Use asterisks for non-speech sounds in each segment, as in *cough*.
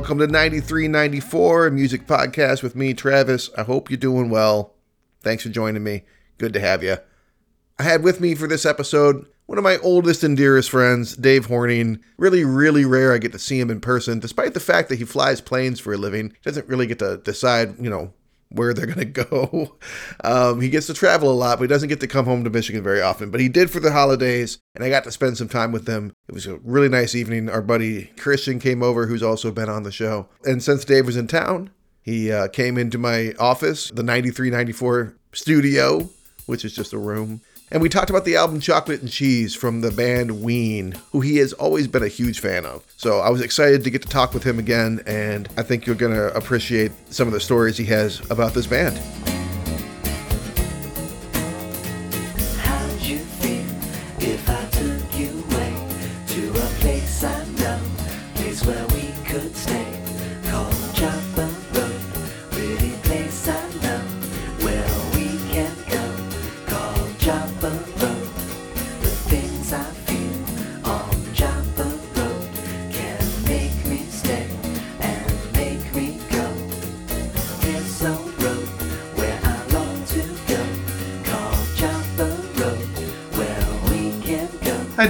Welcome to 9394, a music podcast with me, Travis. I hope you're doing well. Thanks for joining me. Good to have you. I had with me for this episode one of my oldest and dearest friends, Dave Horning. Really, really rare I get to see him in person, despite the fact that he flies planes for a living. Doesn't really get to decide, you know, where they're going *laughs* to go. Um, he gets to travel a lot, but he doesn't get to come home to Michigan very often. But he did for the holidays, and I got to spend some time with them. It was a really nice evening. Our buddy Christian came over, who's also been on the show. And since Dave was in town, he uh, came into my office, the 9394 studio, which is just a room. And we talked about the album Chocolate and Cheese from the band Ween, who he has always been a huge fan of. So I was excited to get to talk with him again, and I think you're going to appreciate some of the stories he has about this band.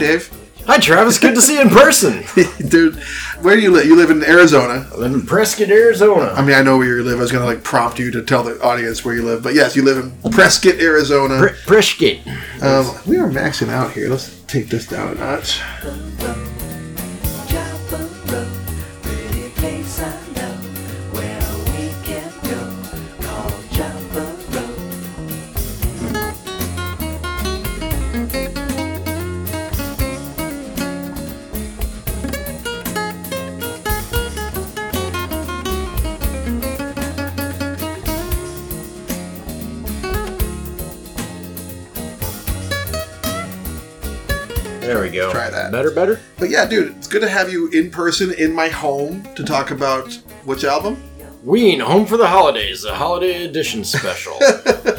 Dave. Hi, Travis. Good to see you in person. *laughs* Dude, where do you live? You live in Arizona. I live in Prescott, Arizona. I mean, I know where you live. I was going to like prompt you to tell the audience where you live. But yes, you live in Prescott, Arizona. Pre- Prescott. Um, we are maxing out here. Let's take this down a notch. Better. But yeah, dude, it's good to have you in person in my home to talk about which album? Ween, home for the holidays, a holiday edition special.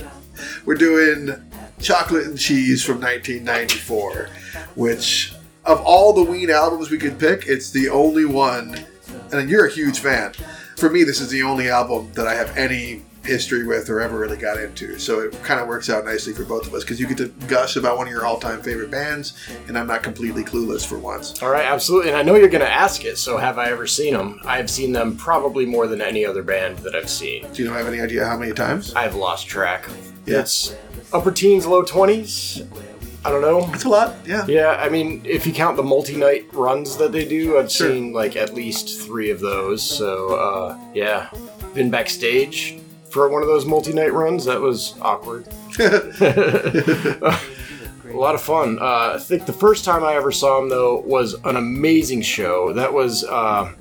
*laughs* We're doing Chocolate and Cheese from 1994, which of all the Ween albums we could pick, it's the only one, and you're a huge fan. For me, this is the only album that I have any history with or ever really got into. So it kind of works out nicely for both of us because you get to gush about one of your all-time favorite bands, and I'm not completely clueless for once. All right, absolutely. And I know you're going to ask it, so have I ever seen them? I've seen them probably more than any other band that I've seen. Do you have any idea how many times? I've lost track. Yeah. Upper teens, low 20s. I don't know. It's a lot, yeah. Yeah, I mean, if you count the multi-night runs that they do, I've Sure. seen like at least three of those. So, uh, yeah, been backstage for one of those multi-night runs. That was awkward. *laughs* *laughs* a lot of fun. Uh, I think the first time I ever saw him though was an amazing show. That was uh,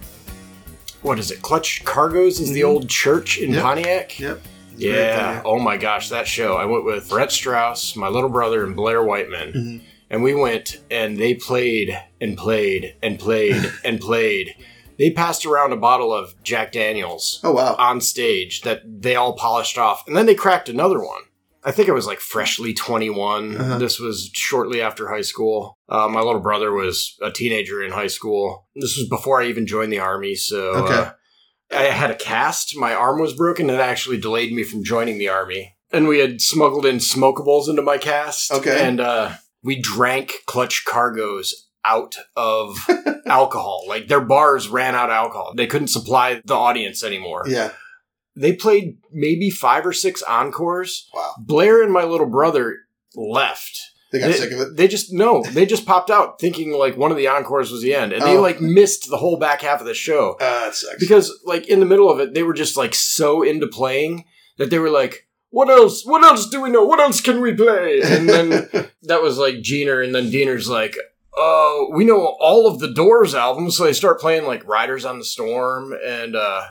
what is it? Clutch Cargo's is the old church in Mm-hmm. Yep. Pontiac. Yep. Yeah. Oh my gosh, that show. I went with Brett Strauss, my little brother, and Blair Whiteman. Mm-hmm. And we went and they played and played and played and played. They passed around a bottle of Jack Daniels Oh wow. on stage that they all polished off. And then they cracked another one. I think I was like freshly 21. Uh-huh. This was shortly after high school. Uh, my little brother was a teenager in high school. This was before I even joined the army. So Okay. uh, I had a cast. My arm was broken and it actually delayed me from joining the army. And we had smuggled in smokables into my cast. Okay. And uh, we drank Clutch Cargo's out of *laughs* alcohol. Like their bars ran out of alcohol. They couldn't supply the audience anymore. Yeah. They played maybe five or six encores. Wow. Blair and my little brother left. They got They, sick of it. they just no, they just popped out thinking like one of the encores was the end, and they Oh. like missed the whole back half of the show Uh, that sucks. because like in the middle of it, they were just like so into playing that they were like, "What else? What else do we know? What else can we play?" And then *laughs* that was like Gener, and then Deaner's like, "Oh, we know all of the Doors albums," so they start playing like "Riders on the Storm," and uh,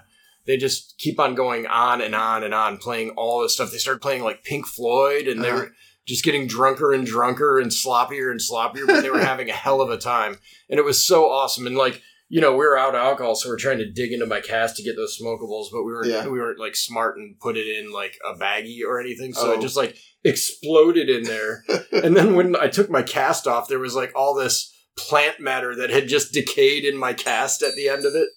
they just keep on going on and on and on, playing all this stuff. They start playing like Pink Floyd, and they Uh-huh. were just getting drunker and drunker and sloppier and sloppier, but they were *laughs* having a hell of a time, and it was so awesome. And like you know, we were out of alcohol, so we are trying to dig into my cast to get those smokables, but we weren't Yeah. we weren't like smart and put it in like a baggie or anything. So Oh. it just like exploded in there. *laughs* and then when I took my cast off, there was like all this plant matter that had just decayed in my cast at the end of it.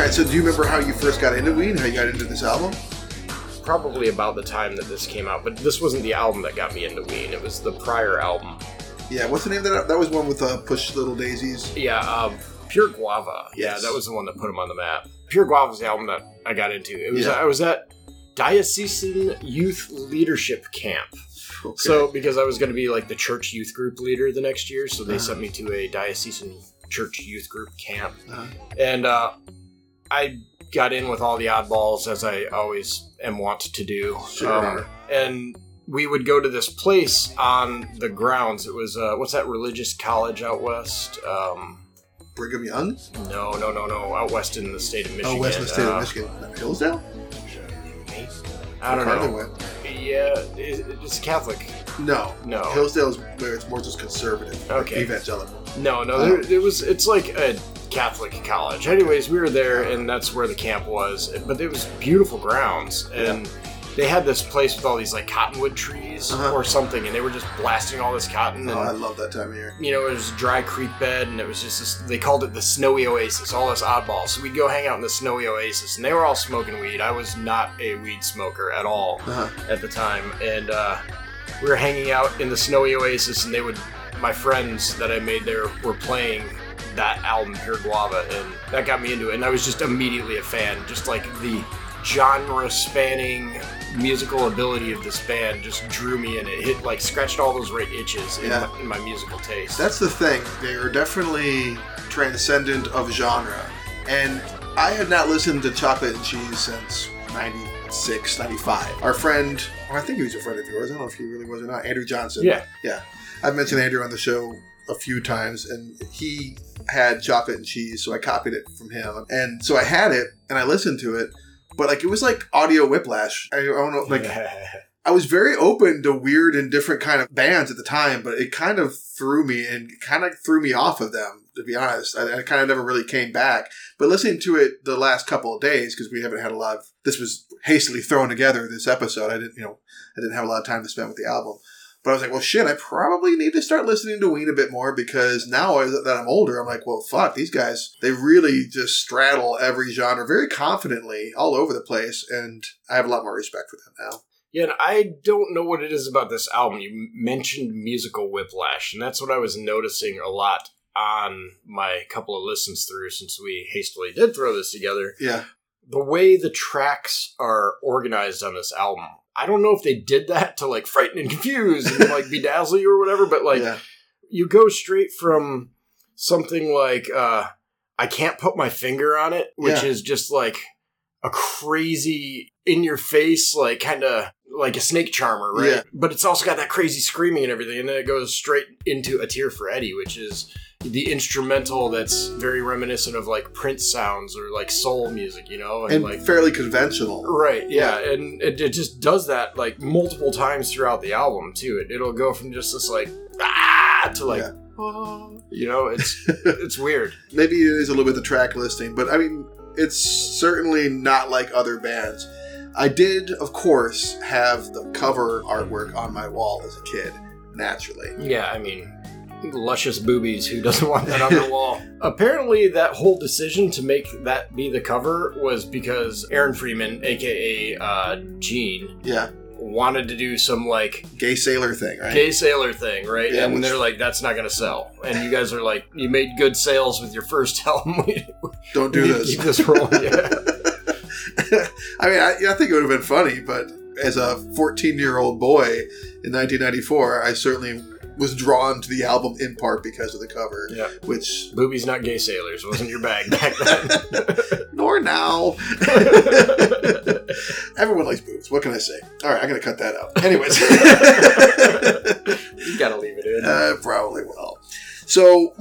Right, so do you remember how you first got into Ween? How you got into this album? Probably about the time that this came out, but this wasn't the album that got me into Ween. It was the prior album. Yeah, what's the name of that? That was one with uh, Push Little Daisies. Yeah, um, Pure Guava. Yeah, that was the one that put him on the map. Pure Guava was the album that I got into. It was Yeah. I was at Diocesan Youth Leadership Camp. Okay. So because I was going to be like the church youth group leader the next year, so they Uh-huh. sent me to a diocesan church youth group camp, Uh-huh. and uh, I got in with all the oddballs as I always am wont to do. Um, and we would go to this place on the grounds. It was uh, what's that religious college out west? Um, Brigham Young? no, no, no, no, out west in the state of Michigan. oh, West in the state Uh, of Michigan. Hillsdale? I don't know. Yeah, it- it's Catholic. No. No. Hillsdale's where it's more just conservative. Okay. Evangelical. No, no, there, it was. It's like a Catholic college. Anyways, we were there, and that's where the camp was. But it was beautiful grounds, and they had this place with all these like cottonwood trees Uh-huh. or something, and they were just blasting all this cotton. And Oh, I love that time of year. you know, it was a dry creek bed, and it was just this, they called it the snowy oasis, all us oddballs. So we'd go hang out in the snowy oasis, and they were all smoking weed. I was not a weed smoker at all Uh-huh. at the time, and uh, we were hanging out in the snowy oasis, and they would, my friends that I made there were playing that album, Pure Guava, and that got me into it, and I was just immediately a fan, just like the genre spanning musical ability of this band just drew me in it hit like scratched all those right itches in, Yeah. my, in my musical taste That's the thing. They are definitely transcendent of genre. And I had not listened to Chocolate and Cheese since 96, 95. Our friend, well, I think he was a friend of yours. I don't know if he really was or not. Andrew Johnson. yeah Yeah. I've mentioned Andrew on the show a few times, and he had chocolate and cheese, so I copied it from him. And so I had it, and I listened to it, but like it was like audio whiplash. I don't know, like *laughs* I was very open to weird and different kind of bands at the time, but it kind of threw me and kind of threw me off of them. To be honest, I, I kind of never really came back. But listening to it the last couple of days because we haven't had a lot of. This was hastily thrown together. This episode, I didn't, you know, I didn't have a lot of time to spend with the album. But I was like, well, shit, I probably need to start listening to Ween a bit more because now that I'm older, I'm like, well, fuck, these guys, they really just straddle every genre very confidently all over the place. And I have a lot more respect for them now. yeah and i don't know what it is about this album you mentioned musical whiplash and that's what i was noticing a lot on my couple of listens through since we hastily did throw this together Yeah. the way the tracks are organized on this album i don't know if they did that to like frighten and confuse and like bedazzle you or whatever but like yeah. you go straight from something like uh I can't put my finger on it, which Yeah. is just like a crazy in your face, like kind of like a snake charmer, right? Yeah. But it's also got that crazy screaming and everything, and then it goes straight into a tear for Eddie, which is the instrumental that's very reminiscent of like Prince sounds or like soul music, you know, and like fairly conventional. Right, yeah, and it, it just does that like multiple times throughout the album too. It, it'll go from just this like ah to like Yeah. "Ah," you know, it's *laughs* it's weird. Maybe it is a little bit the track listing, but I mean, it's certainly not like other bands. I did, of course, have the cover artwork on my wall as a kid, naturally. Yeah, I mean, luscious boobies. Who doesn't want that on their *laughs* wall? Apparently, that whole decision to make that be the cover was because Aaron Freeman, aka uh, Gene, Yeah, wanted to do some like gay sailor thing, right? gay sailor thing, right? Yeah, and which- they're like, "That's not going to sell." And you guys are like, "You made good sales with your first *laughs* album. *laughs* Don't do this. Keep this rolling." Yeah. I mean, I, I think it would have been funny, but as a 14 year old boy in 1994, I certainly was drawn to the album in part because of the cover, Yeah. which, Boobies, not gay sailors, wasn't your bag back then. *laughs* nor now. *laughs* Everyone likes boobs. What can I say? All right, I'm to cut that out. Anyways. *laughs* you gotta leave it in. Uh, probably will. So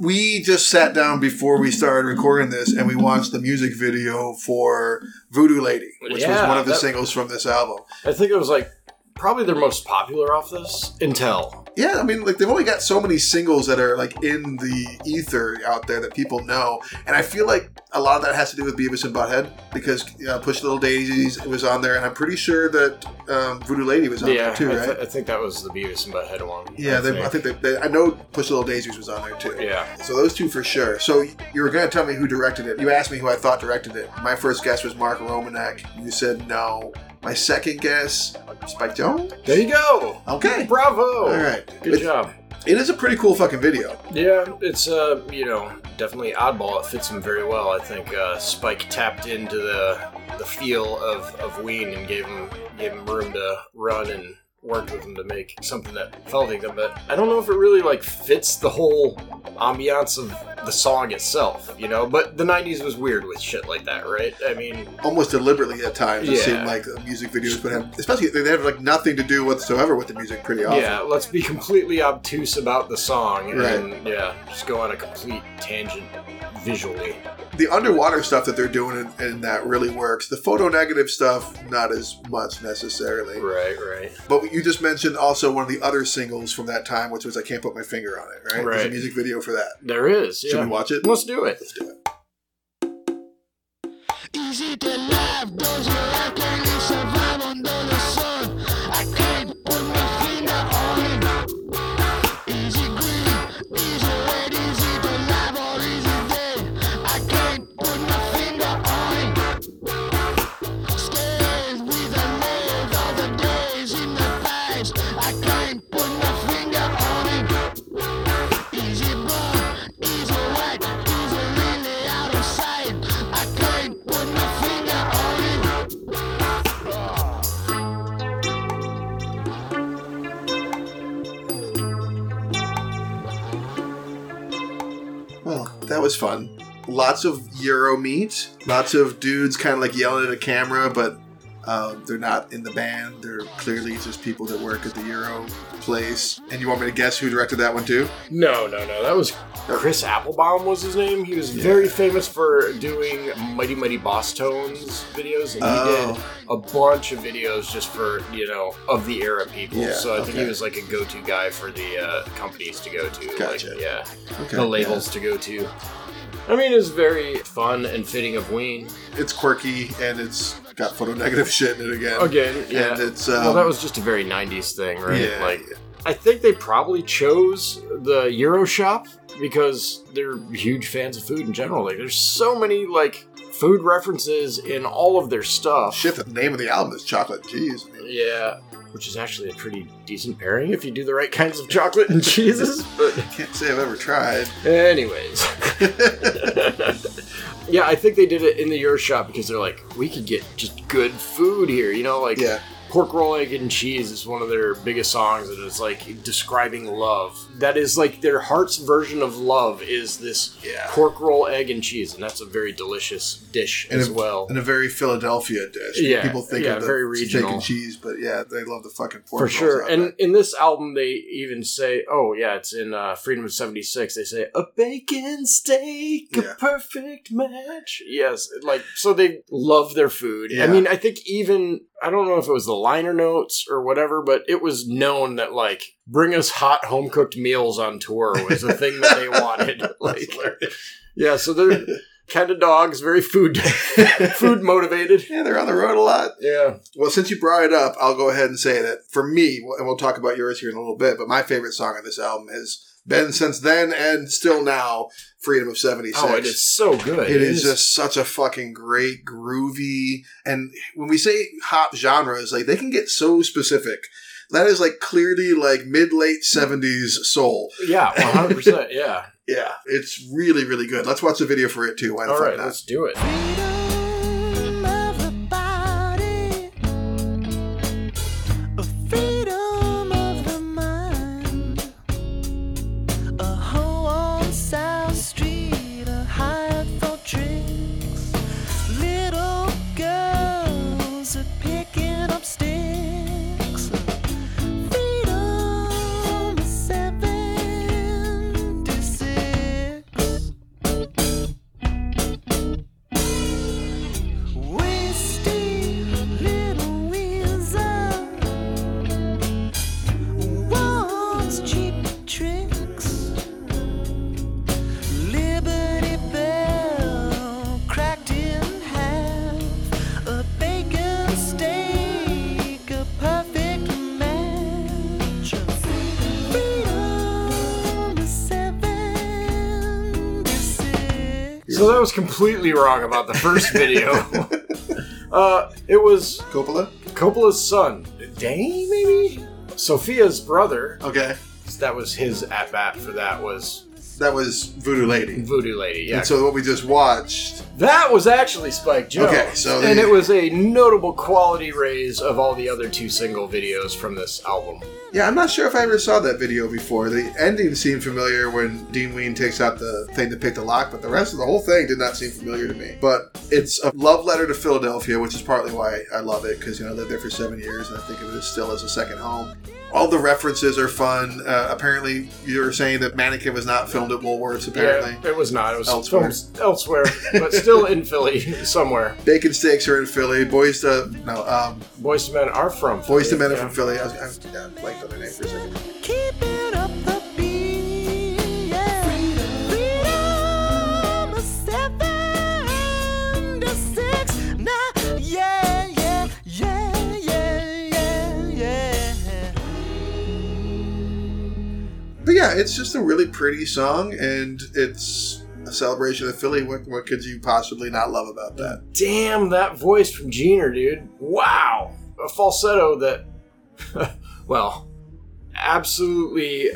we just sat down before we started recording this, and we watched the music video for "Voodoo Lady," which was one of the that- singles from this album. I think it was like probably their most popular off this. Intel. Yeah, I mean, like they've only got so many singles that are like in the ether out there that people know, and I feel like a lot of that has to do with Beavis and Butthead because uh, Push Little Daisies was on there, and I'm pretty sure that um, Voodoo Lady was on yeah, there too, I, right? I think that was the Beavis and Butthead one. yeah, they, I think they, they, I know Push Little Daisies was on there too. Yeah. So those two for sure. So you were going to tell me who directed it. You asked me who I thought directed it. My first guess was Mark Romanek. You said no. My second guess, Spike Jonze. There you go. Okay. Bravo. All right. Good It- job. It is a pretty cool fucking video. Yeah, it's uh, you know, definitely oddball. It fits him very well. I think uh, Spike tapped into the the feel of, of Ween and gave him gave him room to run and worked with him to make something that felt like them. But I don't know if it really like fits the whole ambiance of the song itself, you know. But the '90s was weird with shit like that, right? I mean, Almost deliberately at times, it Yeah. seemed like uh, music videos would have, especially they have like nothing to do whatsoever with the music. Pretty often. yeah, let's be completely obtuse about the song Right. and yeah, just go on a complete tangent visually. The underwater stuff that they're doing in, in that really works. The photo negative stuff, not as much necessarily. Right, right. But you just mentioned also one of the other singles from that time, which was "I Can't Put My Finger on It." Right? There's a music video for that. There is. Should we watch it? Let's do it. Let's do it. Easy to live, those who life can live survive under the sun. Was fun. Lots of Euro meat. Lots of dudes kind of like yelling at a camera, but um, they're not in the band. They're clearly just people that work at the Euro place. And you want me to guess who directed that one too? No, no, no. That was Chris Applebaum was his name. He was very famous for doing Mighty Mighty Bosstones videos, and he Oh. did a bunch of videos just for you know of the era people. Yeah, so I think he was like a go-to guy for the uh, companies to go to. Gotcha. Like, yeah, Okay. the labels to go to. I mean, it's very fun and fitting of Ween. It's quirky and it's got photo negative *laughs* shit in it again. Again, yeah. And it's um, well, that was just a very '90s thing, right? Yeah. Like, I think they probably chose the Euro Shop because they're huge fans of food in general. Like, there's so many like food references in all of their stuff. shit. The name of the album is Chocolate Cheese. I mean, Yeah, which is actually a pretty decent pairing if you do the right kinds of chocolate and *laughs* cheeses. But, I can't say I've ever tried. anyways. *laughs* yeah, I think they did it in the Euro Shop because they're like, we could get just good food here, you know, like Yeah. Pork roll, egg, and cheese is one of their biggest songs, and it's like describing love. That is like their heart's version of love is this Yeah. pork roll, egg, and cheese, and that's a very delicious dish And as a, well. And a very Philadelphia dish. Yeah, People think yeah, of the very steak and cheese, but yeah, they love the fucking pork For sure. And there. in this album, they even say, oh, yeah, it's in uh, Freedom of 76. They say, a bacon steak, Yeah. a perfect match. Yes. Like, so they love their food. I mean, I think even, I don't know if it was the liner notes or whatever, but it was known that, like, bring us hot home cooked meals on tour was the thing that they wanted. *laughs* Like, yeah, so they're kind of dogs, very food, *laughs* food motivated. yeah, they're on the road a lot. Yeah. Well, since you brought it up, I'll go ahead and say that for me, and we'll talk about yours here in a little bit, but my favorite song on this album has been since then and still now Freedom of 76. Oh, it is so good. It is just such a fucking great, groovy, and when we say hop genres, like they can get so specific. That is like clearly like mid late seventies soul. Yeah, 100%. Yeah. *laughs* Yeah, it's really really good. Let's watch the video for it too. Why the All fuck right, not? let's do it. So that was completely wrong about the first *laughs* video. uh, it was Coppola. Coppola's son, Danny, maybe Sophia's brother. Okay, That was his at bat for that was that was Voodoo Lady. Voodoo Lady. Yeah, And so what we just watched. that was actually Spike Jonze. Okay, so and it was a notable quality raise of all the other two single videos from this album. Yeah, I'm not sure if I ever saw that video before. The ending seemed familiar when Dean Ween takes out the thing to pick the lock, but the rest of the whole thing did not seem familiar to me. But it's a love letter to Philadelphia, which is partly why I love it because you know I lived there for seven years and I think of it as still as a second home. All the references are fun. Uh, apparently, you were saying that Mannequin was not filmed at Woolworths. Apparently, Yeah, it was not. It was Elsewhere. filmed elsewhere, but still in Philly *laughs* somewhere. Bacon Steaks are in Philly. Boys to no, um, Boyz II Men are from. Boys to Philly, Men are yeah. from Philly. I was, I was yeah, blanked on their name for a second. But yeah, it's just a really pretty song, and it's a celebration of Philly. What, what could you possibly not love about that? Damn that voice from Gener, dude. Wow. A falsetto that, *laughs* well, absolutely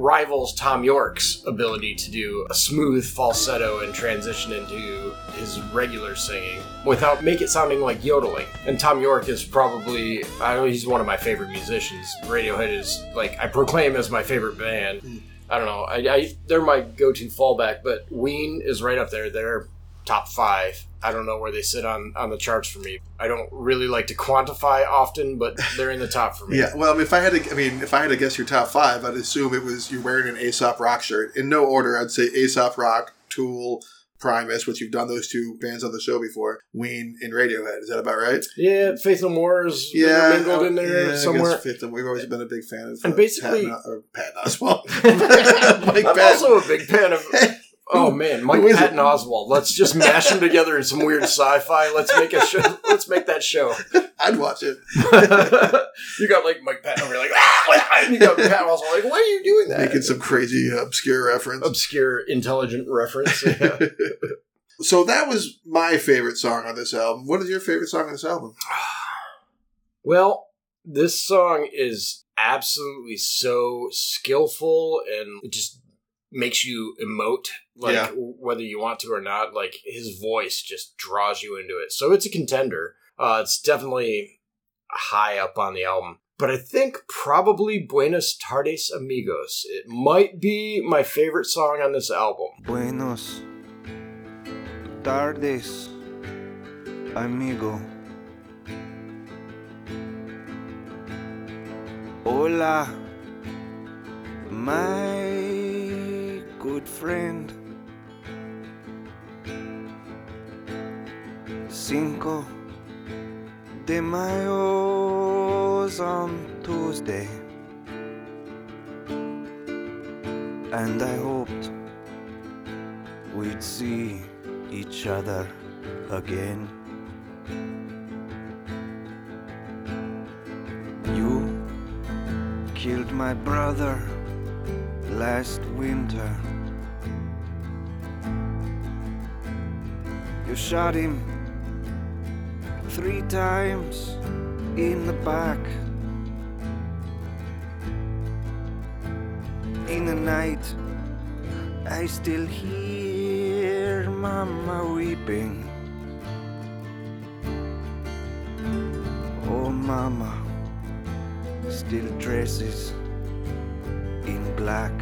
rivals Thom Yorke's ability to do a smooth falsetto and transition into his regular singing without make it sounding like yodeling. And Tom York is probably, I know he's one of my favorite musicians. Radiohead is like, I proclaim as my favorite band. Hmm. I don't know. I, I they're my go-to fallback, but Ween is right up there. They're top five. I don't know where they sit on on the charts for me. I don't really like to quantify often, but they're in the top for me. Yeah, well, I mean, if I had to, I mean, if I had to guess your top five, I'd assume it was you're wearing an Aesop Rock shirt. In no order, I'd say Aesop Rock, Tool, Primus, which you've done those two bands on the show before. Ween and Radiohead. Is that about right? Yeah, Faith No More is Yeah, mingled in yeah, there guess somewhere. And we've always been a big fan of. And uh, basically- Pat, or Pat. Mike *laughs* *laughs* I'm Patton. also a big fan of. *laughs* Oh man, Mike who is it? Patton Oswalt. Let's just mash them together in some weird sci-fi. Let's make a show. Let's make that show. *laughs* I'd watch it. *laughs* you got like Mike Patton over here, like, ah! and you got Patton Oswalt like, why are you doing that? Making some crazy uh, obscure reference. obscure, intelligent reference. Yeah. *laughs* so that was my favorite song on this album. What is your favorite song on this album? *sighs* Well, this song is absolutely so skillful and just makes you emote like Yeah. whether you want to or not like his voice just draws you into it. So it's a contender. Uh it's definitely high up on the album. But i think probably buenos tardes amigos. It might be my favorite song on this album. Buenos tardes, amigo. Hola, my good friend. Cinco de Mayo's on Tuesday. And I hoped we'd see each other again. You killed my brother last winter. Shot him three times in the back. In the night, I still hear Mama weeping. Oh, Mama still dresses in black.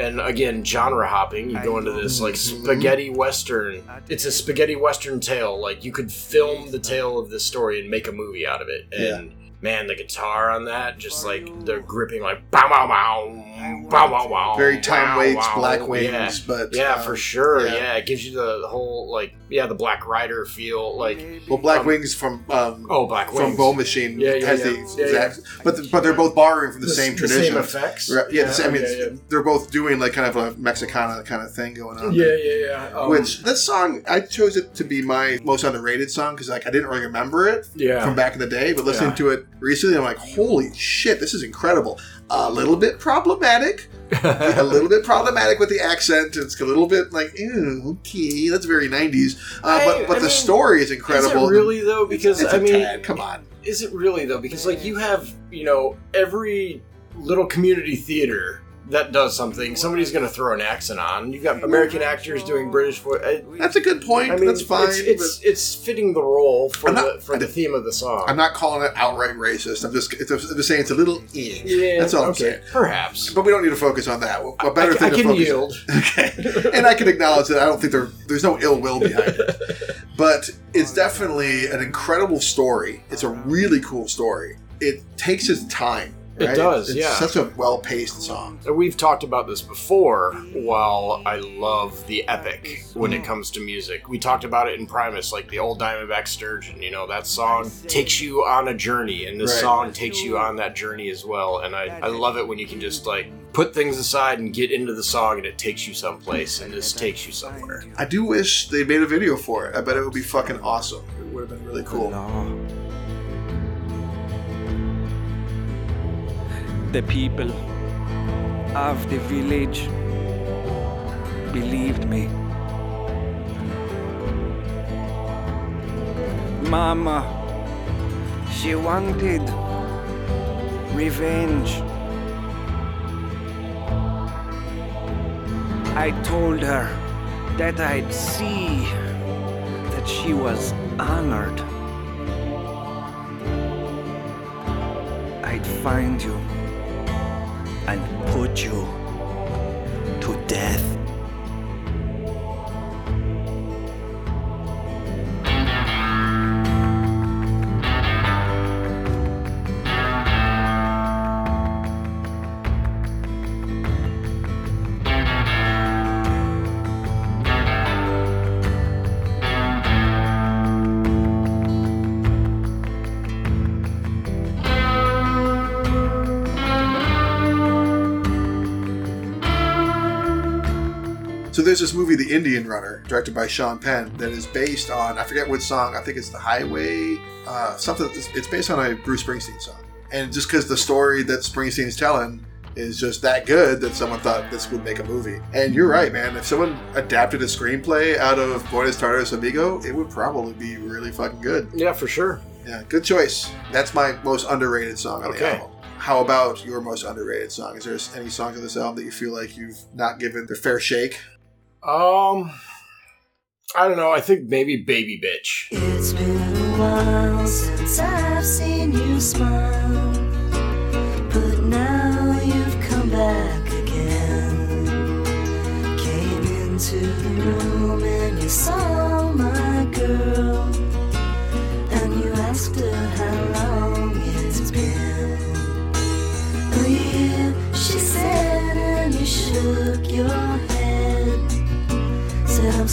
And again genre hopping you go into this like spaghetti western it's a spaghetti western tale like you could film the tale of this story and make a movie out of it. And man the guitar on that just like they're gripping like bow wow bow wow wow Very Tom wow, Waits, wow. Black Wings, yeah. but yeah um, for sure yeah. yeah. it gives you the, the whole like yeah the black rider feel like Well, Black Um, Wings from um, oh black Wings. from Bone Machine Yeah, yeah, has yeah. the exact, but the, but they're both borrowing from the, same tradition. same effects Right, yeah, the same- I mean, they're both doing like kind of a Mexicana kind of thing going on. yeah there. yeah yeah um, Which this song, I chose it to be my most underrated song because like I didn't really remember it yeah from back in the day, but listening to it recently. I'm like, holy shit, this is incredible. A little bit problematic. *laughs* a little bit problematic with the accent. It's a little bit like, ew, okay, that's very 90s. Uh, I- but but I the mean, story is Is incredible. it really though? Because It's I a mean, tad, come on. is it really though? Because like you have, you know, every little community theater that does something, somebody's going to throw an accent on. You've got American actors doing British voice. I, That's a good point. I mean, that's fine. It's it's, it's fitting the role for I'm not- the for the theme of the song. I'm not calling it outright racist. I'm just, it's, I'm just saying it's a little. Eh. yeah, That's all I'm saying. Perhaps. But we don't need to focus on that. A I, better I thing to can focus yield. *laughs* Okay. and I can acknowledge that I don't think there there's no ill will behind it. *laughs* But it's definitely an incredible story. It's a really cool story. It takes its time. It does, It's yeah. such a well paced song. We've talked about this before. While I love the epic when Mm. it comes to music, we talked about it in Primus, like the old Diamondback Sturgeon. You know that song takes you on a journey, and this Right. song takes you on that journey as well. And I, I love it when you can just like put things aside and get into the song, and it takes you someplace. And this takes you somewhere. I do wish they made a video for it. I bet it would be fucking awesome. It would have been really cool. The people of the village believed me. Mama, she wanted revenge. I told her that I'd see that she was honored. I'd find you and put you to death. There's this movie, The Indian Runner, directed by Sean Penn, that is based on I forget what song. I think it's The Highway. Uh, something. It's, based on a Bruce Springsteen song, and just because the story that Springsteen's telling is just that good that someone thought this would make a movie. And you're right, man. If someone adapted a screenplay out of Buenos Tardes Amigo, it would probably be really fucking good. Yeah, for sure. Yeah, good choice. That's my most underrated song on the album. How about your most underrated song? Is there any songs on this album that you feel like you've not given their fair shake? Um, I don't know. I think maybe Baby Bitch. It's been a while since I've seen you smile, but now you've come back again. Came into the room and you saw my girl,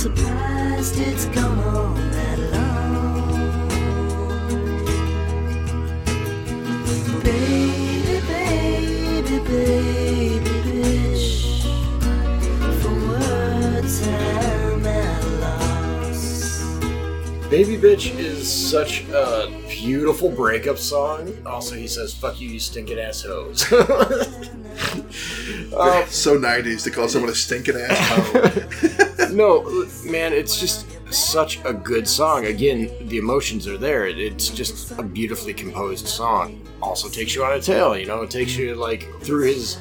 surprised it's gone on that long. Baby, baby, baby, bitch. For words I'm at loss. Baby Bitch is such a beautiful breakup song. Also, he says, fuck you, you stinking ass hoes. Um, *laughs* *laughs* so 90s to call someone a stinking ass hoe. *laughs* no, man, it's just such a good song. Again, the emotions are there. It's just a beautifully composed song. Also takes you on a tail, you know, it takes you like through his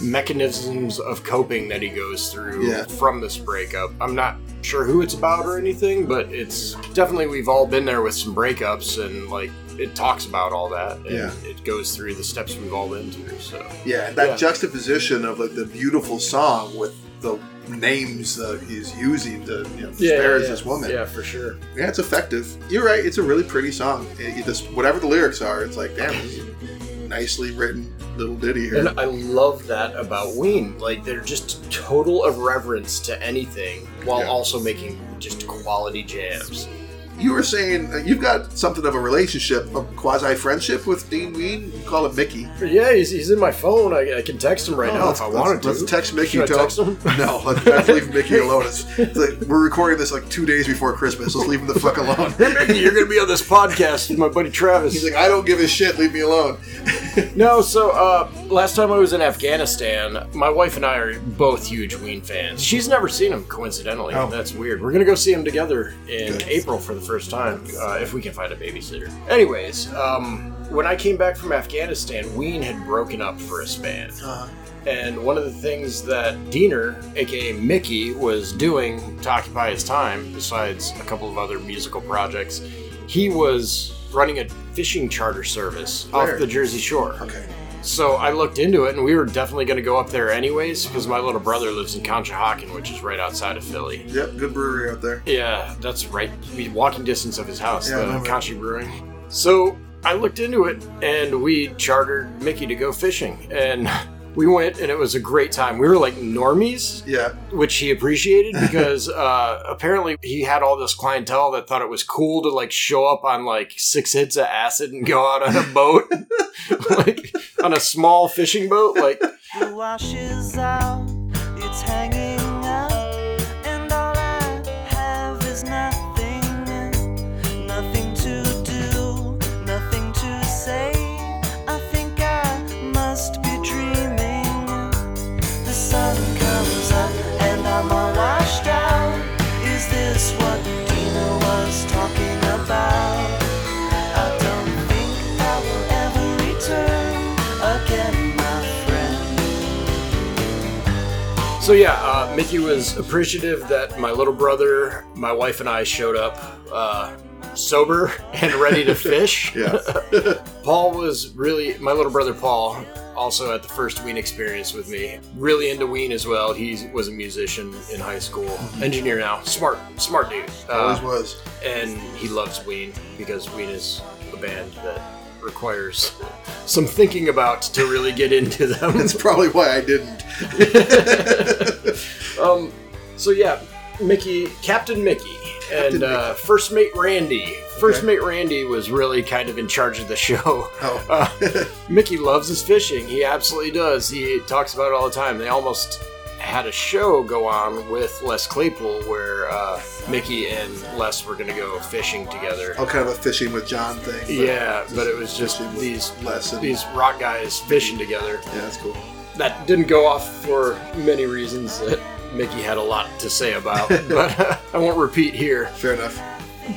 mechanisms of coping that he goes through Yeah. from this breakup. I'm not sure who it's about or anything, but it's definitely we've all been there with some breakups and like it talks about all that. And Yeah. It goes through the steps we've all been through. So yeah, that Yeah. juxtaposition of like the beautiful song with the names that he's using to you know, disparage this woman. Yeah, for sure. Yeah, it's effective. You're right. It's a really pretty song. It, it just whatever the lyrics are, it's like damn, nicely written little ditty here. And I love that about Ween. Like they're just total irreverence to anything while Yeah. also making just quality jams. You were saying uh, you've got something of a relationship, a quasi friendship with Dean Ween. You call him Mickey. Yeah, he's, he's in my phone. I, I can text him right Oh, now if I wanted to. let's text Mickey, Should I text him? *laughs* No, let's, let's leave Mickey alone. It's, it's like, we're recording this like two days before Christmas. Let's leave him the fuck alone. Hey, *laughs* Mickey, you're going to be on this podcast with my buddy Travis. He's like, I don't give a shit. Leave me alone. *laughs* No, so uh, last time I was in Afghanistan, my wife and I are both huge Ween fans. She's never seen him, coincidentally. Oh. That's weird. We're gonna go see him together in April for the first time, uh, if we can find a babysitter. Anyways, um, when I came back from Afghanistan, Ween had broken up for a span. And one of the things that Deaner, aka Mickey, was doing to occupy his time, besides a couple of other musical projects, he was running a fishing charter service Where? off the Jersey Shore. Okay. So I looked into it, and we were definitely going to go up there anyways, because my little brother lives in Conshohocken, which is right outside of Philly. Yep, good brewery out there. Yeah, that's right. We walking distance of his house, Yeah, the. Conchi Brewing. So I looked into it, and we chartered Mickey to go fishing, and we went, and it was a great time. We were like normies, Yeah. which he appreciated *laughs* because uh, apparently he had all this clientele that thought it was cool to like show up on like six hits of acid and go out on a *laughs* boat, *laughs* like on a small fishing boat. Like, The wash is out, it's hanging so yeah, uh, Mickey was appreciative that my little brother, my wife, and I showed up. Uh, Sober *laughs* and ready to fish. *laughs* *laughs* Paul was really my little brother Paul also had the first Ween experience with me. Really into Ween as well. He was a musician in high school, engineer now. Smart, smart dude. Always Uh, was. and he loves Ween because Ween is a band that requires some thinking about to really get into them. That's probably why I didn't. *laughs* um, so yeah, Mickey, Captain Mickey, and Captain uh, First Mate Randy. First Okay. Mate Randy was really kind of in charge of the show. Oh. *laughs* Uh, Mickey loves his fishing. He absolutely does. He talks about it all the time. They almost had a show go on with Les Claypool where uh, Mickey and Les were going to go fishing together. All kind of a fishing with John thing. but Yeah, but it was just these Les and- these rock guys fishing together. Yeah, that's cool. That didn't go off for many reasons that Mickey had a lot to say about, *laughs* but uh, I won't repeat here. Fair enough.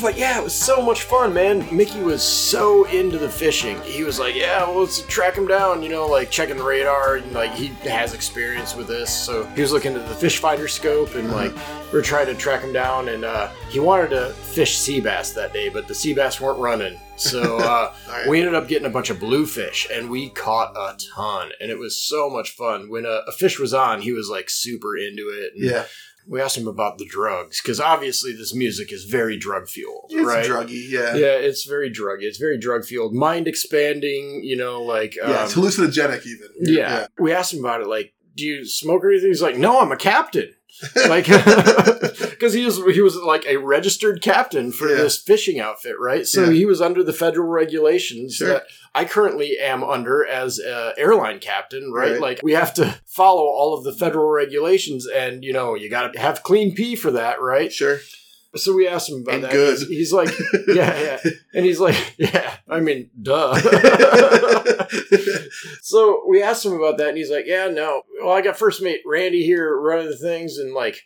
But yeah, it was so much fun, man. Mickey was so into the fishing. He was like, "Yeah, well, let's track him down." You know, like checking the radar, and like he has experience with this, so he was looking at the fish finder scope, and like we are trying to track him down. And uh, he wanted to fish sea bass that day, but the sea bass weren't running, so *laughs* uh, Alright. we ended up getting a bunch of bluefish, and we caught a ton, and it was so much fun. When a, a fish was on, he was like super into it. And Yeah. We asked him about the drugs because obviously this music is very drug fueled, It's right? druggy, yeah. Yeah, it's very druggy. It's very drug fueled, mind expanding. You know, like um, Yeah, it's hallucinogenic even. yeah. We asked him about it. Like, do you smoke or anything? He's like, no, I'm a captain. Like, *laughs* because he was he was like a registered captain for Yeah. this fishing outfit, right? So Yeah. he was under the federal regulations Sure. that I currently am under as a airline captain, right? Right. Like we have to follow all of the federal regulations, and you know you got to have clean pee for that, right? Sure. So we asked him about And that. good. He's, he's like, *laughs* yeah, yeah, and he's like, yeah. I mean, duh. *laughs* so we asked him about that, and he's like, yeah, no. Well, I got first mate Randy here running the things, and like,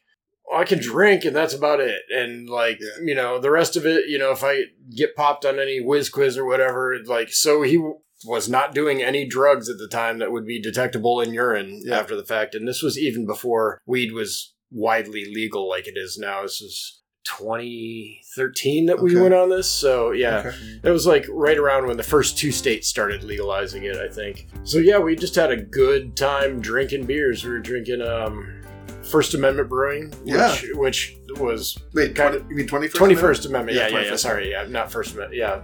I can drink, and that's about it. And like, Yeah. you know, the rest of it, you know, if I get popped on any whiz quiz or whatever, like, so he was not doing any drugs at the time that would be detectable in urine Yeah. after the fact, and this was even before weed was widely legal like it is now. This is 2013 that we Okay. went on this. So yeah, Okay. it was like right around when the first two states started legalizing it, I think. So yeah, we just had a good time drinking beers. We were drinking um First Amendment Brewing, which, Yeah. which was Wait, Kind 20, you mean 21st? Twenty First Amendment. Yeah, Yeah, yeah, yeah. Sorry, yeah, not First Amendment. Yeah.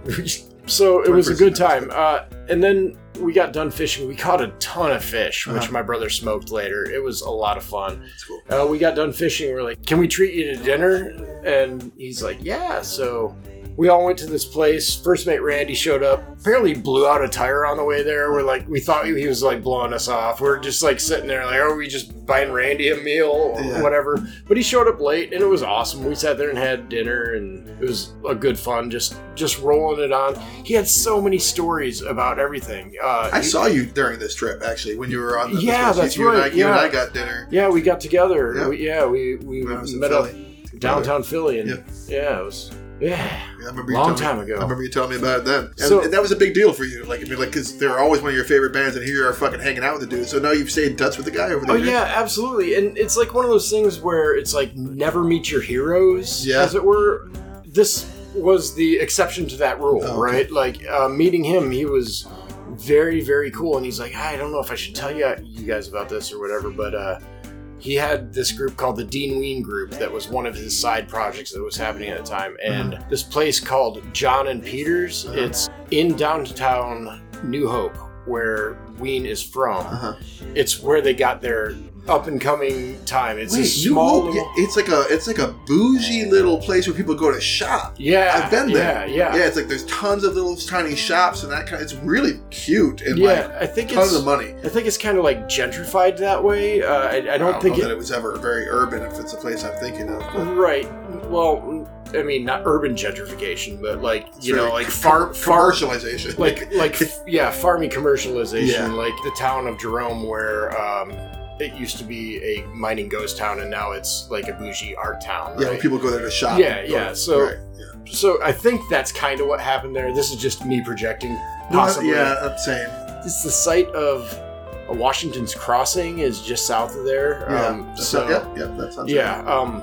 *laughs* so it was a good time. Uh, and then we got done fishing. We caught a ton of fish, which Uh-huh. my brother smoked later. It was a lot of fun. Cool. Uh, we got done fishing. We're like, "Can we treat you to dinner?" And he's like, "Yeah." So we all went to this place. First mate Randy showed up. Apparently blew out a tire on the way there. We're like, we thought he was like blowing us off. We're just like sitting there like, are we just buying Randy a meal or Yeah. whatever? But he showed up late and it was awesome. We sat there and had dinner and it was a good fun. Just just rolling it on. He had so many stories about everything. Uh, I he- saw you during this trip actually when you were on the Yeah, that's you and I, right, you and. I got dinner. Yeah, we got together. Yeah. We, yeah, we, we met up downtown Philly, and Yeah. yeah. it was yeah. Yeah, I remember you Long telling me- time ago. I remember you telling me about it then, and, So- and that was a big deal for you. Like, I mean, like, because they're always one of your favorite bands, and here you are fucking hanging out with the dude. So now you've stayed in touch with the guy over there. Oh yeah, absolutely. And it's like one of those things where it's like never meet your heroes, Yeah. as it were. This was the exception to that rule, Oh, okay. right? Like uh, meeting him, he was very, very cool, and he's like, I don't know if I should tell you you guys about this or whatever, but uh, he had this group called the Dean Ween Group that was one of his side projects that was happening at the time, and this place called John and Peters. Uh-huh. It's in downtown New Hope, where Ween is from. Uh-huh. It's where they got their up and coming time. It's a Wait, you small little. it's like a it's like a bougie little place where people go to shop. Yeah, I've been there. Yeah, yeah, Yeah, it's like there's tons of little tiny shops and that kind. Of, It's really cute and Yeah, like I think tons it's. of money. I think it's kind of like gentrified that way. Uh, I, I don't think know it, that it was ever very urban. If it's a place I'm thinking of, but Right. Well, I mean, not urban gentrification, but like you know, like com- far, far, commercialization. like like *laughs* yeah, farming commercialization, Yeah. like the town of Jerome, where um, it used to be a mining ghost town, and now it's like a bougie art town. yeah, Right? when people go there to shop. Yeah, go yeah, so- right, yeah. so I think that's kind of what happened there. This is just me projecting. No, Possibly. yeah, I'm saying. It's the site of Washington's Crossing is just south of there. Yeah, Um, so yeah, yeah, that sounds yeah. Um.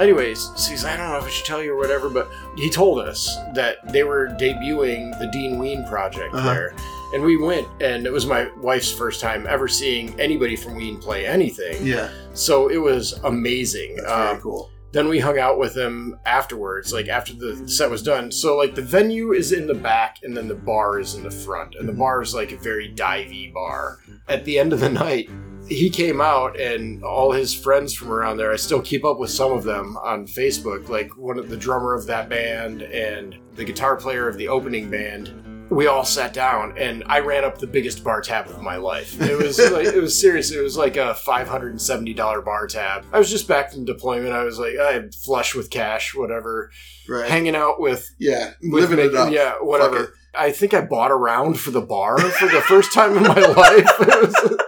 Anyways, he's I don't know if I should tell you or whatever, but he told us that they were debuting the Dean Ween project Uh-huh. there, and we went, and it was my wife's first time ever seeing anybody from Ween play anything. Yeah, So it was amazing. that's very Um, cool. then we hung out with them afterwards, like after the set was done. So like the venue is in the back, and then the bar is in the front, and the bar is like a very divey bar. At the end of the night, he came out, and all his friends from around there. I still keep up with some of them on Facebook, like one of the drummer of that band and the guitar player of the opening band. We all sat down, and I ran up the biggest bar tab of my life. It was like, it was serious. It was like a five hundred and seventy dollar bar tab. I was just back from deployment. I was like, I'm flush with cash, whatever. Right. Hanging out with, yeah, with living it up. Yeah, whatever. I think I bought a round for the bar for the first time in my *laughs* life. Was,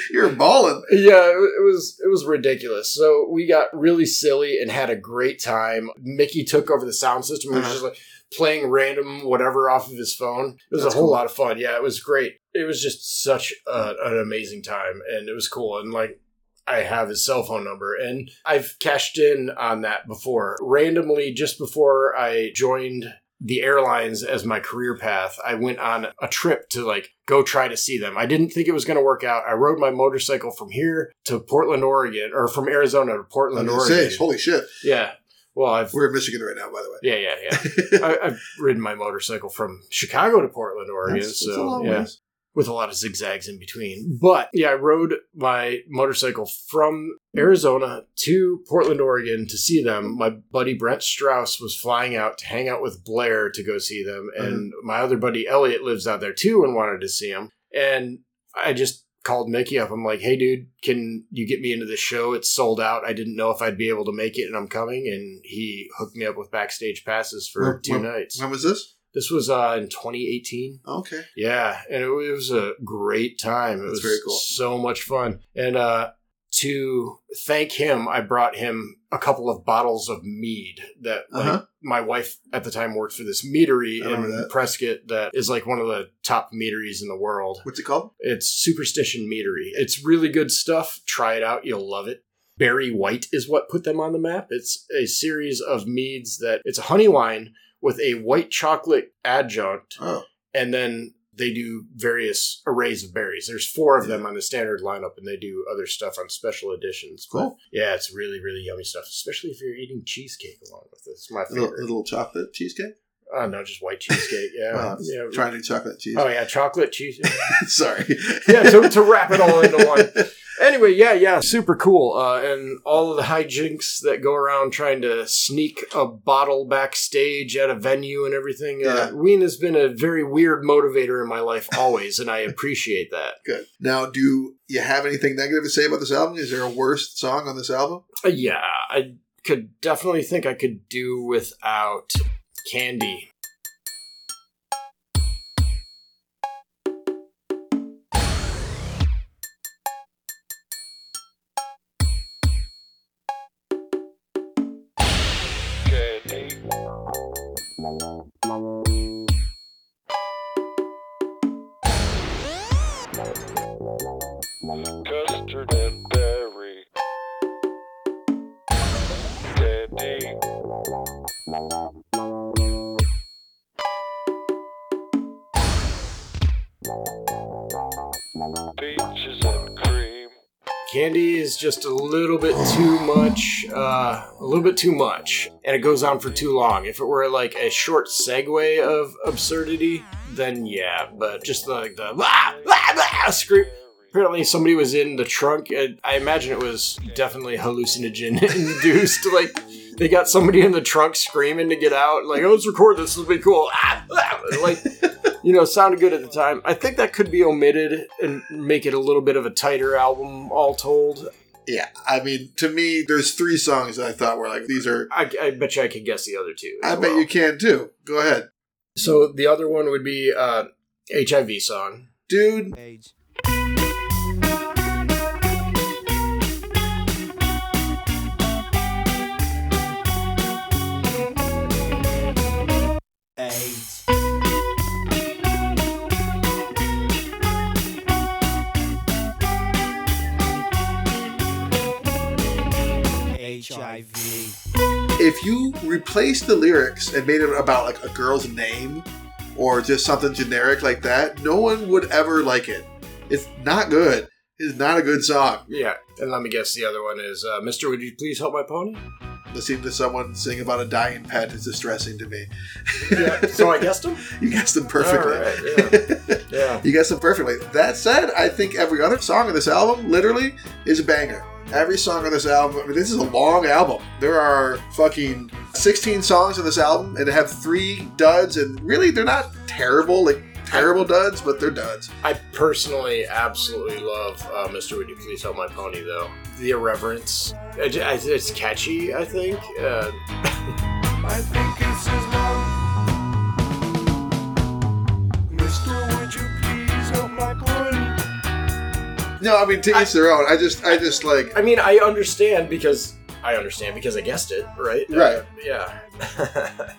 *laughs* You're balling. yeah, it was it was ridiculous. So we got really silly and had a great time. Mickey took over the sound system and was Uh-huh. just like playing random whatever off of his phone. It was That's a whole cool. lot of fun. Yeah, it was great. It was just such a, an amazing time, and it was cool. And like. I have his cell phone number and I've cashed in on that before. Randomly, just before I joined the airlines as my career path, I went on a trip to like go try to see them. I didn't think it was going to work out. I rode my motorcycle from here to Portland, Oregon, or from Arizona to Portland, Oregon. say, holy shit. Yeah. Well, I've We're in Michigan right now, by the way. yeah, yeah, yeah. *laughs* I, I've ridden my motorcycle from Chicago to Portland, Oregon. That's- that's a so long yeah, ways. with a lot of zigzags in between. But yeah, I rode my motorcycle from Arizona to Portland, Oregon to see them. My buddy Brent Strauss was flying out to hang out with Blair to go see them, and mm-hmm. my other buddy Elliot lives out there too and wanted to see him. And I just called Mickey up. I'm like, "Hey, dude, can you get me into the show? It's sold out. I didn't know if I'd be able to make it, and I'm coming." And he hooked me up with backstage passes for When- two when- nights. When was this? This was uh, in 2018. Okay. Yeah, and it, it was a great time. It That's was very cool. so much fun. And uh, to thank him, I brought him a couple of bottles of mead that like, Uh-huh. my wife at the time worked for this meadery in that. Prescott that is like one of the top meaderies in the world. What's it called? It's Superstition Meadery. It's really good stuff. Try it out. You'll love it. Berry White is what put them on the map. It's a series of meads that it's a honey wine with a white chocolate adjunct Oh, and then they do various arrays of berries. There's four of them on the standard lineup, and they do other stuff on special editions. But, Cool. yeah, it's really, really yummy stuff, especially if you're eating cheesecake along with it. It's my a little, favorite. little chocolate cheesecake. Oh, no, just white cheesecake. Yeah. *laughs* Wow, yeah. trying to chocolate cheese. Oh, yeah, chocolate cheese. *laughs* Sorry. yeah, to, to wrap it all into one. *laughs* Anyway, yeah, yeah, super cool. Uh, and all of the hijinks that go around trying to sneak a bottle backstage at a venue and everything. Yeah. Uh, Ween has been a very weird motivator in my life always, and I appreciate that. *laughs* Good. Now, do you have anything negative to say about this album? Is there a worst song on this album? Uh, yeah, I could definitely think I could do without Candy. Candy is just a little bit too much, uh, a little bit too much, and it goes on for too long. If it were like a short segue of absurdity, then yeah, but just like the ah, ah, ah, scream. Apparently, somebody was in the trunk. And I imagine it was definitely hallucinogen *laughs* induced. Like they got somebody in the trunk screaming to get out. Like, oh, let's record this. This will be cool. *laughs* Like you know, sounded good at the time. I think that could be omitted and make it a little bit of a tighter album, all told. Yeah, I mean, to me, there's three songs that I thought were like these are. I, I bet you I could guess the other two. I as bet well. you can too. Go ahead, So the other one would be uh, HIV song. dude. AIDS. HIV. If you replaced the lyrics and made it about like a girl's name or just something generic like that, no one would ever like it. It's not good. It's not a good song. Yeah, and let me guess. The other one is uh, Mister. Would you please help my pony? Listening to someone sing about a dying pet is distressing to me. Yeah. So I guessed him. *laughs* you guessed them perfectly. All right, *laughs* Yeah. You guessed them perfectly. That said, I think every other song on this album, literally, is a banger. Every song on this album, I mean, this is a long album. There are fucking 16 songs on this album, and they have three duds, and really, they're not terrible, like terrible duds, but they're duds. I personally absolutely love uh, Mister. Would you please help my pony? Though the irreverence, I ju- I- it's catchy. I think. Uh, *laughs* No, I mean, to each their own. I just, I just like, I mean, I understand because I understand because I guessed it, right? Right. Uh, yeah.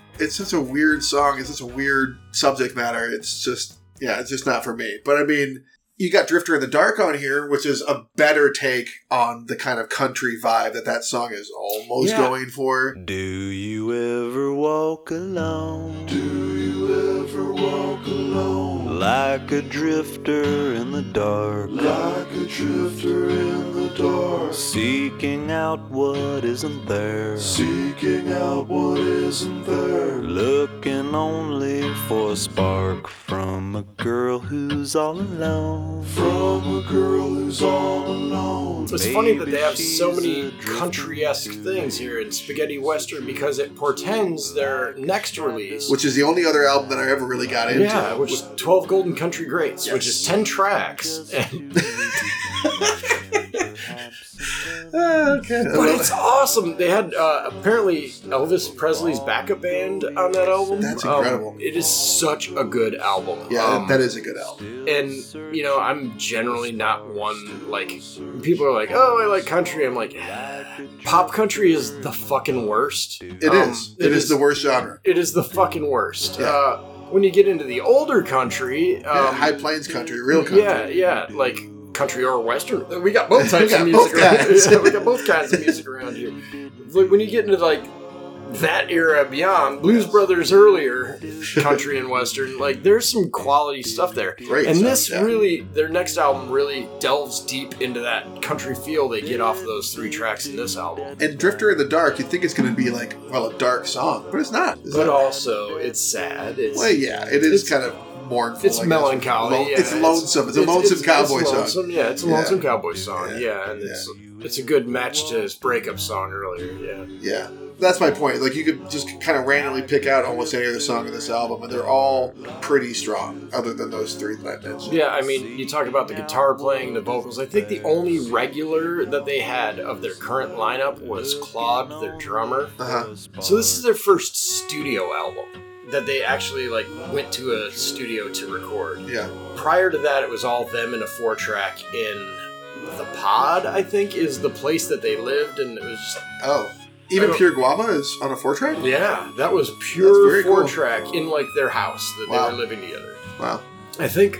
*laughs* it's such a weird song. It's such a weird subject matter. It's just, yeah, it's just not for me. But I mean, you got Drifter in the Dark on here, which is a better take on the kind of country vibe that that song is almost Yeah. going for. Do you ever walk alone? Do you ever walk alone? Like a drifter in the dark, Like a drifter in the dark. seeking out what isn't there, Seeking out what isn't there. looking only for a spark from a girl who's all alone. From a girl who's all alone. It's funny that they have so many country-esque things here in Spaghetti Western because it portends their next release. Which is the only other album that I ever really got into. yeah, which is 12 Golden Country Greats, which is 10 tracks. *laughs* *laughs* okay. but it's awesome. They had uh, apparently Elvis Presley's backup band on that album. That's Um, incredible. it is such a good album. yeah, Um, that is a good album. and you know i'm generally not one like people are like oh i like country i'm like pop country is the fucking worst It Um, is. it is, the worst genre. it is the fucking worst Yeah. uh when you get into the older country Yeah, um, High Plains country, real country. yeah yeah like country or western we got both *laughs* types got of music around *laughs* kinds. yeah, we got both kinds of music around here like when you get into like that era beyond blues brothers earlier country and western like there's some quality stuff there Great and stuff, this yeah. really their next album really delves deep into that country feel they get off of those three tracks in this album And Drifter in the Dark, you think it's going to be like, well, a dark song, but it's not. It's but not. also it's sad it's Well, yeah, it is it's- kind of mournful. It's I guess. melancholy. Lo- yeah, it's lonesome. It's, a lonesome cowboy it's song. Yeah, it's a Yeah. lonesome cowboy song. Yeah. Yeah, and it's it's a good match to his breakup song earlier. Yeah. Yeah, that's my point. Like you could just kind of randomly pick out almost any other song in this album, and they're all pretty strong, other than those three that I mentioned. Yeah, I mean, you talk about the guitar playing, the vocals. I think the only regular that they had of their current lineup was Claude, their drummer. Uh huh. So this is their first studio album that they actually like went to a studio to record. Yeah. Prior to that, it was all them in a four track in the pod. I think is the place that they lived, and it was just Oh, even Pure Guava is on a four track. yeah, that was pure four cool. track in like their house that Wow. they were living together. Wow. I think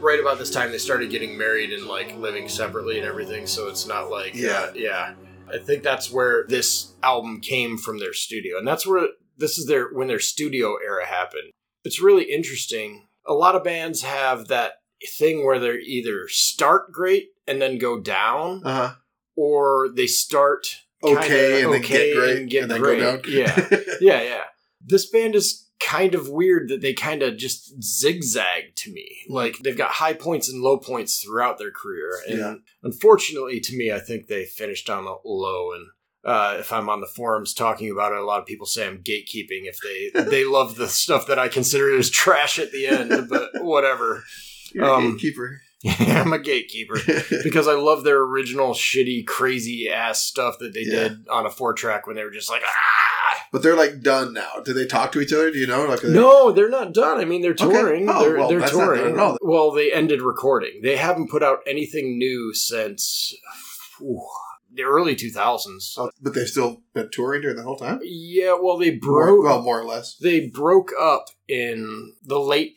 right about this time they started getting married and like living separately and everything, so it's not like Yeah. uh, yeah. I think that's where this album came from their studio, and that's where this is their when their studio era happened. It's really interesting. A lot of bands have that thing where they either start great and then go down, Uh huh. or they start Okay, and then okay get great, and get then great. go down. Yeah, *laughs* yeah, yeah. This band is kind of weird that they kind of just zigzag to me. Like they've got high points and low points throughout their career, and Yeah. unfortunately, to me, I think they finished on the low. And uh, if I'm on the forums talking about it, a lot of people say I'm gatekeeping if they *laughs* they love the stuff that I consider as trash at the end. But whatever, You're a Um, gatekeeper. *laughs* I'm a gatekeeper *laughs* because I love their original shitty, crazy ass stuff that they Yeah. did on a four track when they were just like, ah. but they're like done now. Do they talk to each other? Do you know? Like, they- No, they're not done. I mean, they're Okay. touring. Oh, they're well, they're that's not done touring. Well, they ended recording. They haven't put out anything new since whew, the early 2000s. Oh, but they've still been touring during the whole time. Yeah, well, they More, broke. well, more or less. they broke up in the late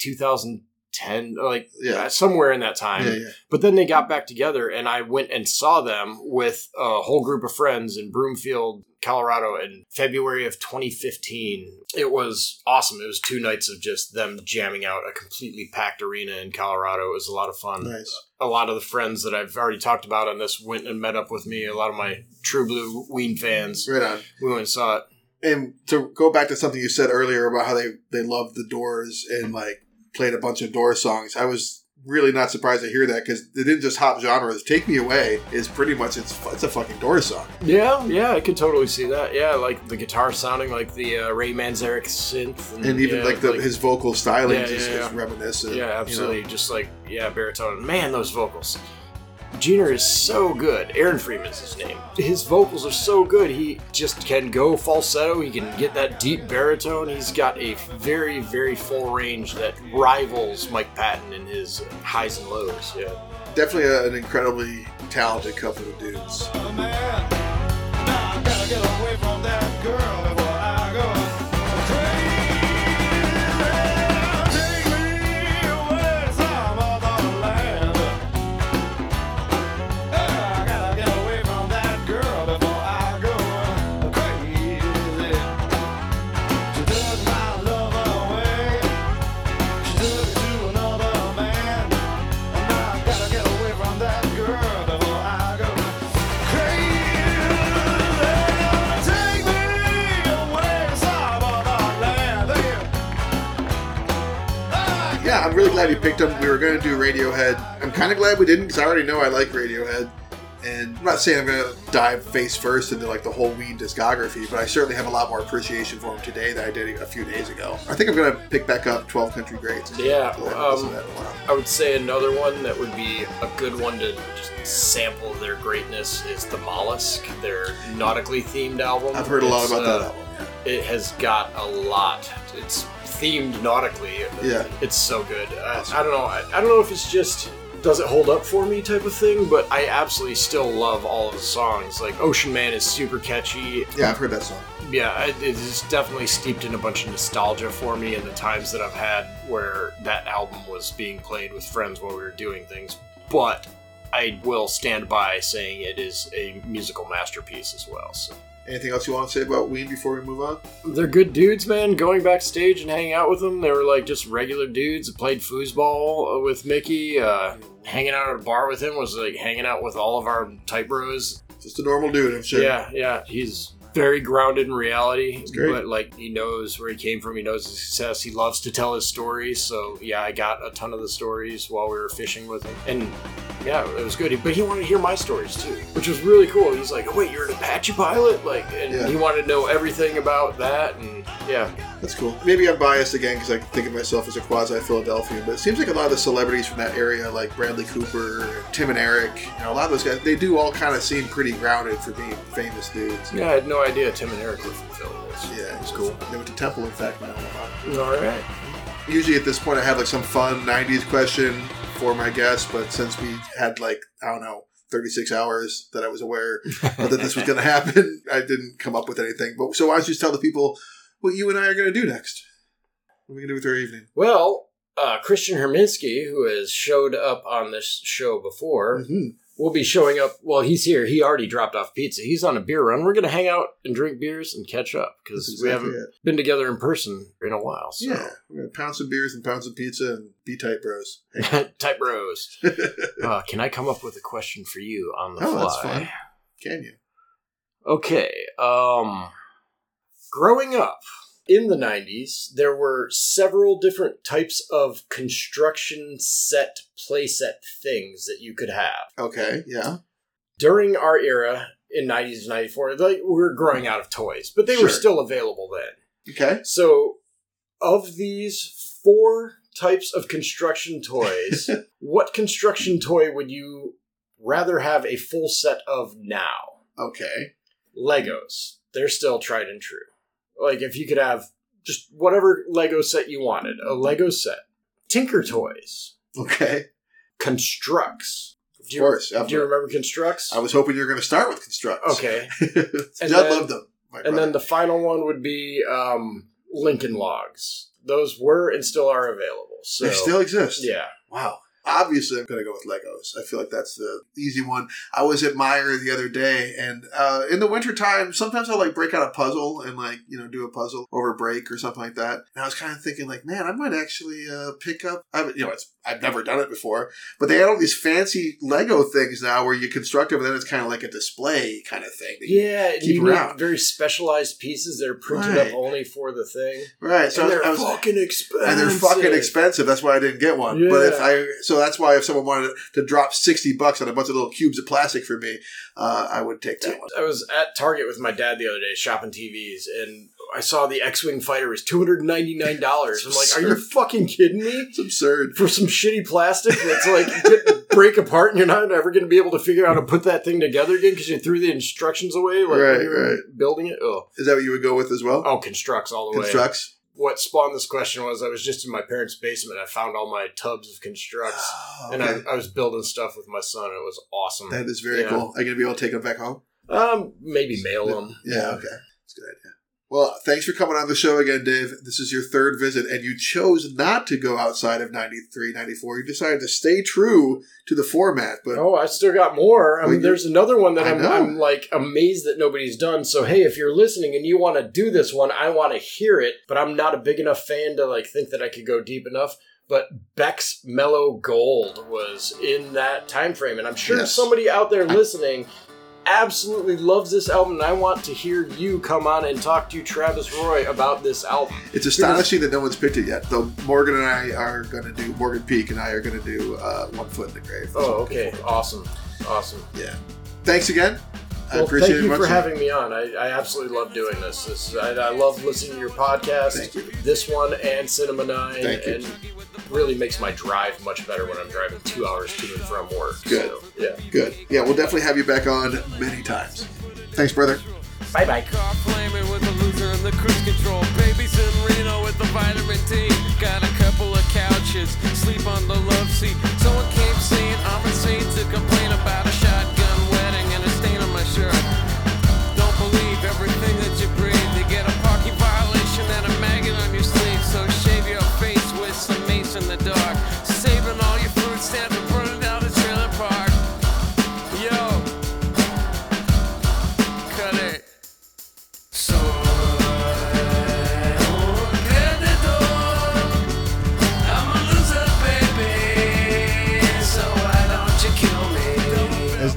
2010, like Yeah. uh, somewhere in that time. Yeah, yeah. But then they got back together, and I went and saw them with a whole group of friends in Broomfield, Colorado, in February of 2015. It was awesome. It was two nights of just them jamming out a completely packed arena in Colorado. It was a lot of fun. Nice. A lot of the friends that I've already talked about on this went and met up with me. A lot of my True Blue Ween fans. Right on. We went and saw it. And to go back to something you said earlier about how they they loved the Doors and like played a bunch of Doors songs, I was really not surprised to hear that because they didn't just hop genres. "Take Me Away" is pretty much it's it's a fucking Doors song. Yeah, yeah, I could totally see that. Yeah, like the guitar sounding like the uh, Ray Manzarek synth, and even yeah, like the his vocal styling Yeah, is, yeah, is reminiscent. you Yeah, know. absolutely. Just like yeah, baritone. Man, those vocals. Jenner is so good. Aaron Freeman's his name. His vocals are so good. He just can go falsetto. He can get that deep baritone. He's got a very, very full range that rivals Mike Patton in his highs and lows. Yeah. Definitely a, an incredibly talented couple of dudes. Glad you picked them. We were going to do Radiohead. I'm kind of glad we didn't because I already know I like Radiohead. And I'm not saying I'm going to dive face first into like the whole Ween discography, but I certainly have a lot more appreciation for them today than I did a few days ago. I think I'm going to pick back up 12 Country Greats. Yeah, I um, to that in a while. I would say another one that would be a good one to just sample their greatness is the Mollusk, their nautically themed album. I've heard a lot It's, about uh, that album. It has got a lot. It's themed nautically. Yeah. It's so good. Uh, I don't know. I, I don't know if it's just does it hold up for me type of thing, but I absolutely still love all of the songs. Like Ocean Man is super catchy. Yeah, I've heard that song. Yeah, it, it is definitely steeped in a bunch of nostalgia for me and the times that I've had where that album was being played with friends while we were doing things. But I will stand by saying it is a musical masterpiece as well. So Anything else you want to say about Ween before we move on? they're good dudes, man. Going backstage and hanging out with them, they were like just regular dudes that played foosball with Mickey. Uh, hanging out at a bar with him was like hanging out with all of our type bros. Just a normal dude, I'm sure. Yeah, yeah, he's very grounded in reality, but like he knows where he came from. He knows his success. He loves to tell his stories. So yeah, I got a ton of the stories while we were fishing with him, and yeah, it was good. But he wanted to hear my stories too, which was really cool. He's like, "Oh, "Wait, you're an Apache pilot?" Like, and Yeah. he wanted to know everything about that. And yeah, That's cool. Maybe I'm biased again because I think of myself as a quasi Philadelphian, but it seems like a lot of the celebrities from that area, like Bradley Cooper, Tim and Eric, you know, a lot of those guys, they do all kind of seem pretty grounded for being famous dudes. yeah, I had no idea Tim and Eric were from Philly. Yeah, it's cool. They went to Temple, in fact, in Omaha. All right. Usually at this point, I have like some fun 90s question for my guests, but since we had like, I don't know, 36 hours that I was aware *laughs* that this was going to happen, I didn't come up with anything. But so why don't you just tell the people what you and I are going to do next? What are we going to do with our evening? Well, uh, Christian Herminski, who has showed up on this show before, Mhm. will be showing up. Well, he's here. He already dropped off pizza. He's on a beer run. We're going to hang out and drink beers and catch up because That's we haven't it. been together in person in a while. So. Yeah, we're gonna pound some beers and pound some pizza and be tight bros. *laughs* Type bros. *laughs* Uh, can I come up with a question for you on the Oh, fly? that's fine. Can you? Okay. Um, growing up in the 90s, there were several different types of construction set playset things that you could have. Okay, yeah. During our era in 90s and 94, like, we were growing out of toys, but they were still available then. Okay. So, of these four types of construction toys, *laughs* what construction toy would you rather have a full set of now? Okay. Legos. They're still tried and true. Like if you could have just whatever Lego set you wanted, a Lego set. Tinker Toys. Okay. Constructs. Of Do you, course. do you remember Constructs? I was hoping you were going to start with constructs. Okay. *laughs* Then- loved them. And brother. then the final one would be um, Lincoln Logs. Those were and still are available. So they still exist. yeah. Wow. Obviously, I'm going to go with Legos. I feel like that's the easy one. I was at Meyer the other day, and uh, in the wintertime, sometimes I'll like break out a puzzle and like, you know, do a puzzle over break or something like that. And I was kind of thinking, like, man, I might actually uh, pick up, I, you know, it's, I've never done it before, but they had all these fancy Lego things now where you construct it, but then it's kind of like a display kind of thing. Yeah, Keep you need around. very specialized pieces that are printed Right. up only for the thing. Right. So and they're was, fucking expensive. and they're fucking expensive. That's why I didn't get one. But if I, so that's why if someone wanted to drop sixty bucks on a bunch of little cubes of plastic for me, uh, I would take that one. I was at Target with my dad the other day shopping TVs, and I saw the X-wing fighter was two hundred ninety nine dollars. I'm like, are you fucking kidding me? It's absurd. For some shitty plastic that's like break apart, and you're not ever going to be able to figure out how to put that thing together again because you threw the instructions away, like Right, when you were right. building it. Oh, Is that what you would go with as well? oh, constructs all the way. Constructs. What spawned this question was I was just in my parents' basement. I found all my tubs of constructs, Oh, and. I, I was building stuff with my son. It was awesome. that is very Yeah. cool. Are you gonna be able to take them back home? Um, maybe mail them. Yeah. Okay. That's a good idea. Well, thanks for coming on the show again, Dave. This is your third visit, and you chose not to go outside of 93, 94. You decided to stay true to the format, but Oh, I still got more. I mean, there's another one that I'm. I'm like amazed that nobody's done. So, hey, if you're listening and you want to do this one, I want to hear it. But I'm not a big enough fan to like think that I could go deep enough. But Beck's Mellow Gold was in that time frame, and I'm sure Yes. somebody out there listening absolutely loves this album. And I want to hear you come on and talk to Travis Roy about this album. it's astonishing that no one's picked it yet. Though Morgan and I are going to do Morgan Peak and I are going to do uh, One Foot in the Grave. Oh, okay, awesome, awesome. Yeah. Thanks again. I Well, appreciate thank you for having me on. I, I absolutely love doing this. this I, I love listening to your podcast. Thank you. This one and Cinema Nine, Thank you. and really makes my drive much better when I'm driving two hours to and from work. Good. So, yeah. Good. Yeah, we'll definitely have you back on many times. Thanks, brother. Bye bye. Car flaming with the loser and the cruise control. Babies in Reno with the vitamin D. Got a couple of couches, sleep on the love seat. Someone came saying I'm insane to complain about a shotgun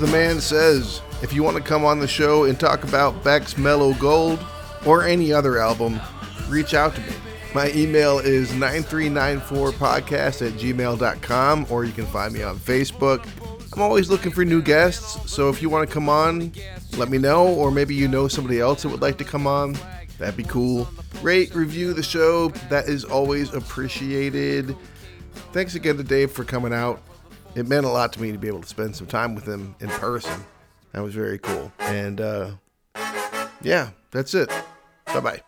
the man says, If you want to come on the show and talk about Beck's Mellow Gold or any other album, reach out to me. My email is 9394podcast at gmail.com or you can find me on Facebook. I'm always looking for new guests, so if you want to come on, let me know, or maybe you know somebody else that would like to come on. That'd be cool. Rate, review the show. That is always appreciated. Thanks again to Dave for coming out. It meant a lot to me to be able to spend some time with him in person. That was very cool. And uh, yeah, that's it. Bye bye.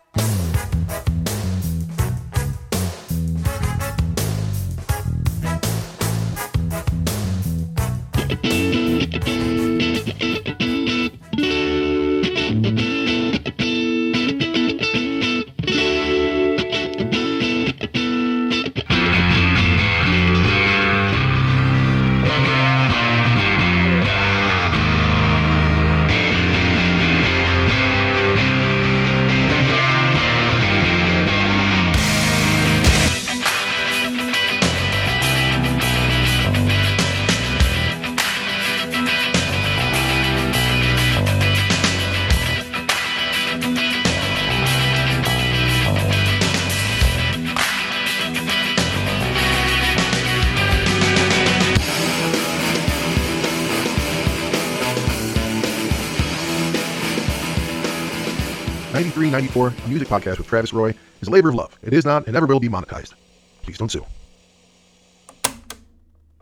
Ninety-three, ninety-four, a music podcast with Travis Roy, is a labor of love. It is not and never will be monetized. Please don't sue.